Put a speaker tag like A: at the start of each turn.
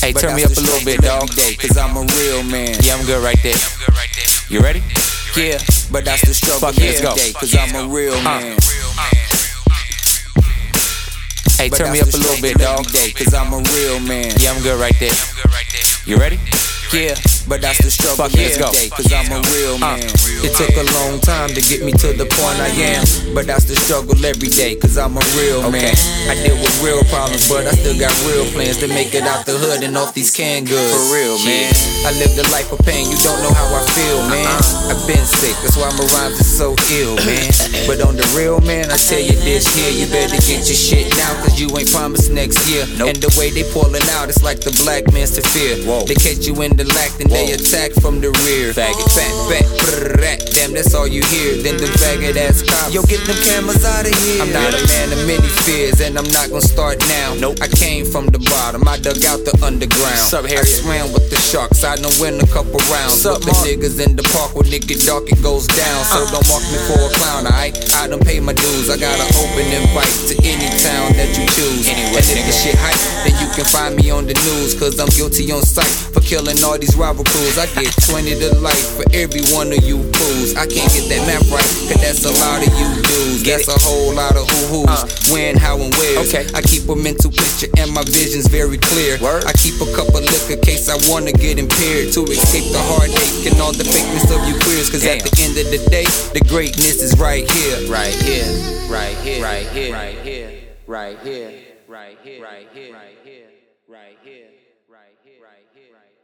A: Hey, turn me up a little bit, dog.
B: day, Cause I'm a real man.
A: Yeah, I'm good right there. You ready?
B: Yeah, but that's the struggle
A: Fuck it,
B: every
A: let's go.
B: day, Cause I'm a real man.
A: Hey, turn me up a little bit, dog.
B: day, Cause I'm a real man.
A: Yeah, I'm good right there. You ready?
B: Yeah, but that's the struggle
A: Fuck
B: every
A: go.
B: day, Cause I'm a real
A: Uh,
B: man. It took a long time to get me to the point I am. But that's the struggle every day, cause I'm a real man. I deal with real problems, but I still got real plans to make it out the hood and off these canned goods.
A: For real, man.
B: I live the life of pain, you don't know how I feel, man. I've been sick, that's why my rhymes are so ill, man. But on the real, man, I tell you this here, you better get your shit now, cause you ain't promised next year. And the way they pulling out, it's like the black man's to fear.
A: Whoa.
B: They catch you in the lack, then they attack from the rear.
A: Faggot.
B: Fat, fat, brrrrat, damn, that's all you hear. Then the faggot ass cops. Yo, get them cameras out of here. I'm not a man of many fears, and I'm not gonna start now.
A: Nope.
B: I came from the bottom, I dug out the underground.
A: Sup,
B: I
A: Harriet?
B: swam with the sharks, I done win a couple rounds.
A: Sup,
B: With the
A: Mark?
B: niggas in the park when it get dark, it goes down. So don't mark me for a clown, alright? I done pay my dues, I got an open invite to any town that you choose.
A: Anywhere,
B: and if the shit hype, then you can find me on the news, cause I'm guilty on sight for killing all these rival crews. I get 20 to life for every one of you fools. I can't get that map right, cause that's a lot of you dudes.
A: Get
B: That's a whole lot of who who's,
A: Uh.
B: when, how, and where.
A: Okay.
B: I keep a mental picture and my vision's very clear.
A: Word.
B: I keep a cup of liquor case I wanna get impaired to escape the heartache and all the fakeness of you queers. Cause at the end of the day, the greatness is right here.
A: Right here, right here, right here, right here, right here, right here, right here, right here, right here, right here, right here.